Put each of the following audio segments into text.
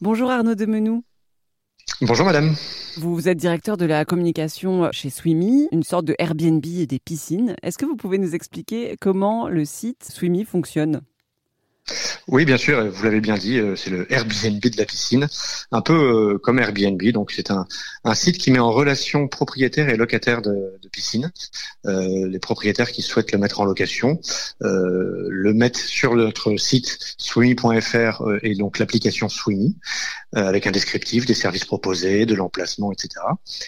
Bonjour Arnaud Demenou. Bonjour madame. Vous êtes directeur de la communication chez Swimi, une sorte de Airbnb des piscines. Est-ce que vous pouvez nous expliquer comment le site Swimi fonctionne? Oui, bien sûr, vous l'avez bien dit, euh, c'est le Airbnb de la piscine, un peu euh, comme Airbnb. Donc c'est un, site qui met en relation propriétaires et locataires de, de piscine. Euh, les propriétaires qui souhaitent le mettre en location le mettent sur notre site swimmy.fr et donc l'application Swimmy avec un descriptif des services proposés, de l'emplacement, etc.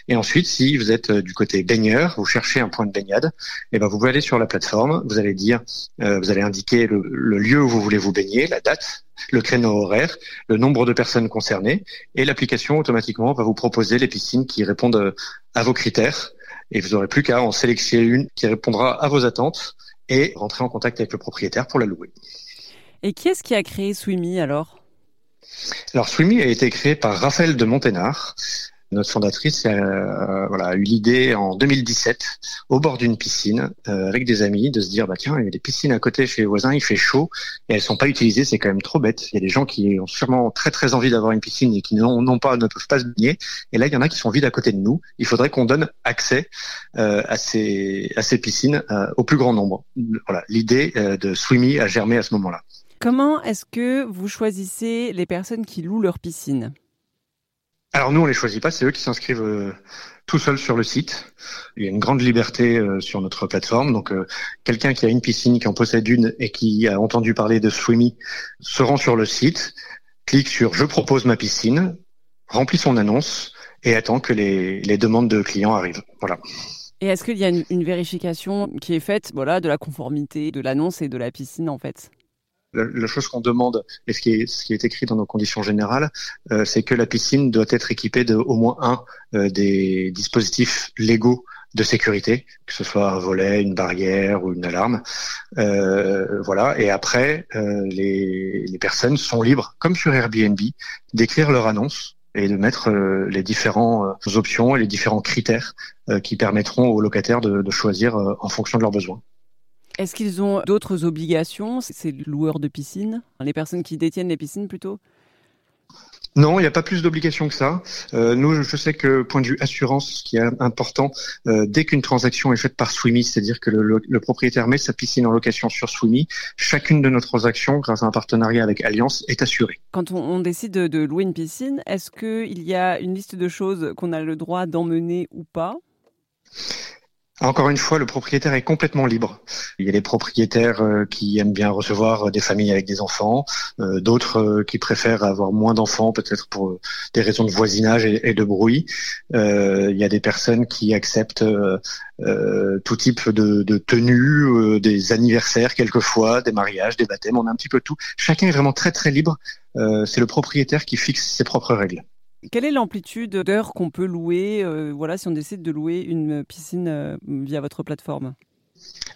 Et ensuite, si vous êtes du côté baigneur, vous cherchez un point de baignade, et eh ben vous pouvez aller sur la plateforme, vous allez dire, vous allez indiquer le, le lieu où vous voulez vous baigner la date, le créneau horaire, le nombre de personnes concernées, et l'application automatiquement va vous proposer les piscines qui répondent euh, à vos critères. Et vous n'aurez plus qu'à en sélectionner une qui répondra à vos attentes et rentrer en contact avec le propriétaire pour la louer. Et qui est-ce qui a créé Swimmy alors? Alors Swimmy a été créé par Raphaël de Monténard, notre fondatrice euh, voilà, a eu l'idée en 2017, au bord d'une piscine, euh, avec des amis, de se dire bah tiens, il y a des piscines à côté chez les voisins, il fait chaud et elles sont pas utilisées, c'est quand même trop bête. Il y a des gens qui ont sûrement très très envie d'avoir une piscine et qui n'ont pas, ne peuvent pas se baigner. Et là, il y en a qui sont vides à côté de nous. Il faudrait qu'on donne accès euh, à ces à ces piscines euh, au plus grand nombre. Voilà, l'idée euh, de Swimmy a germé à ce moment-là. Comment est-ce que vous choisissez les personnes qui louent leur piscine? Alors nous, on les choisit pas, c'est eux qui s'inscrivent euh, tout seuls sur le site. Il y a une grande liberté euh, sur notre plateforme. Donc euh, quelqu'un qui a une piscine, qui en possède une et qui a entendu parler de Swimmy se rend sur le site, clique sur Je propose ma piscine, remplit son annonce et attend que les, demandes de clients arrivent. Voilà. Et est-ce qu'il y a une, une, vérification qui est faite voilà, de la conformité de l'annonce et de la piscine en fait? La, chose qu'on demande et ce qui, est, écrit dans nos conditions générales, euh, c'est que la piscine doit être équipée de au moins un euh, des dispositifs légaux de sécurité, que ce soit un volet, une barrière ou une alarme. Euh, voilà. Et après, les, les, personnes sont libres, comme sur Airbnb, d'écrire leur annonce et de mettre les différentes options et les différents critères qui permettront aux locataires de choisir en fonction de leurs besoins. Est-ce qu'ils ont d'autres obligations? C'est loueurs de piscine? Les personnes qui détiennent les piscines plutôt? Non, il n'y a pas plus d'obligations que ça. Euh, nous, je sais que point de vue assurance, ce qui est important, euh, dès qu'une transaction est faite par Swimmy, c'est-à-dire que le, propriétaire met sa piscine en location sur Swimmy, chacune de nos transactions, grâce à un partenariat avec Alliance, est assurée. Quand on, décide de, de, louer une piscine, est-ce qu'il y a une liste de choses qu'on a le droit d'emmener ou pas? Encore une fois, le propriétaire est complètement libre. Il y a des propriétaires euh, qui aiment bien recevoir euh, des familles avec des enfants, euh, d'autres qui préfèrent avoir moins d'enfants, peut-être pour des raisons de voisinage et, de bruit. il y a des personnes qui acceptent tout type de, de tenues, des anniversaires quelquefois, des mariages, des baptêmes, on a un petit peu tout. Chacun est vraiment très très libre. C'est le propriétaire qui fixe ses propres règles. Quelle est l'amplitude d'heures qu'on peut louer euh, voilà, si on décide de louer une piscine euh, via votre plateforme?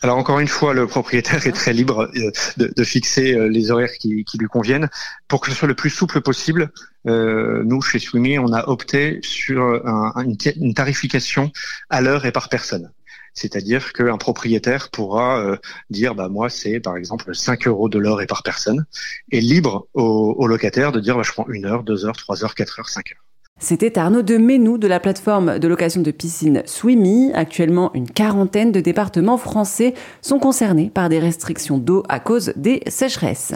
Alors encore une fois, le propriétaire est très libre euh, de, fixer les horaires qui, lui conviennent. Pour que ce soit le plus souple possible, nous, chez Swimmy, on a opté sur une, tarification à l'heure et par personne. C'est-à-dire qu'un propriétaire pourra euh, dire, bah moi c'est par exemple 5 euros de l'heure et par personne, et libre au, locataire de dire, bah, je prends une heure, deux heures, trois heures, quatre heures, cinq heures. C'était Arnaud de Ménou de la plateforme de location de piscine Swimmy. Actuellement, une quarantaine de départements français sont concernés par des restrictions d'eau à cause des sécheresses.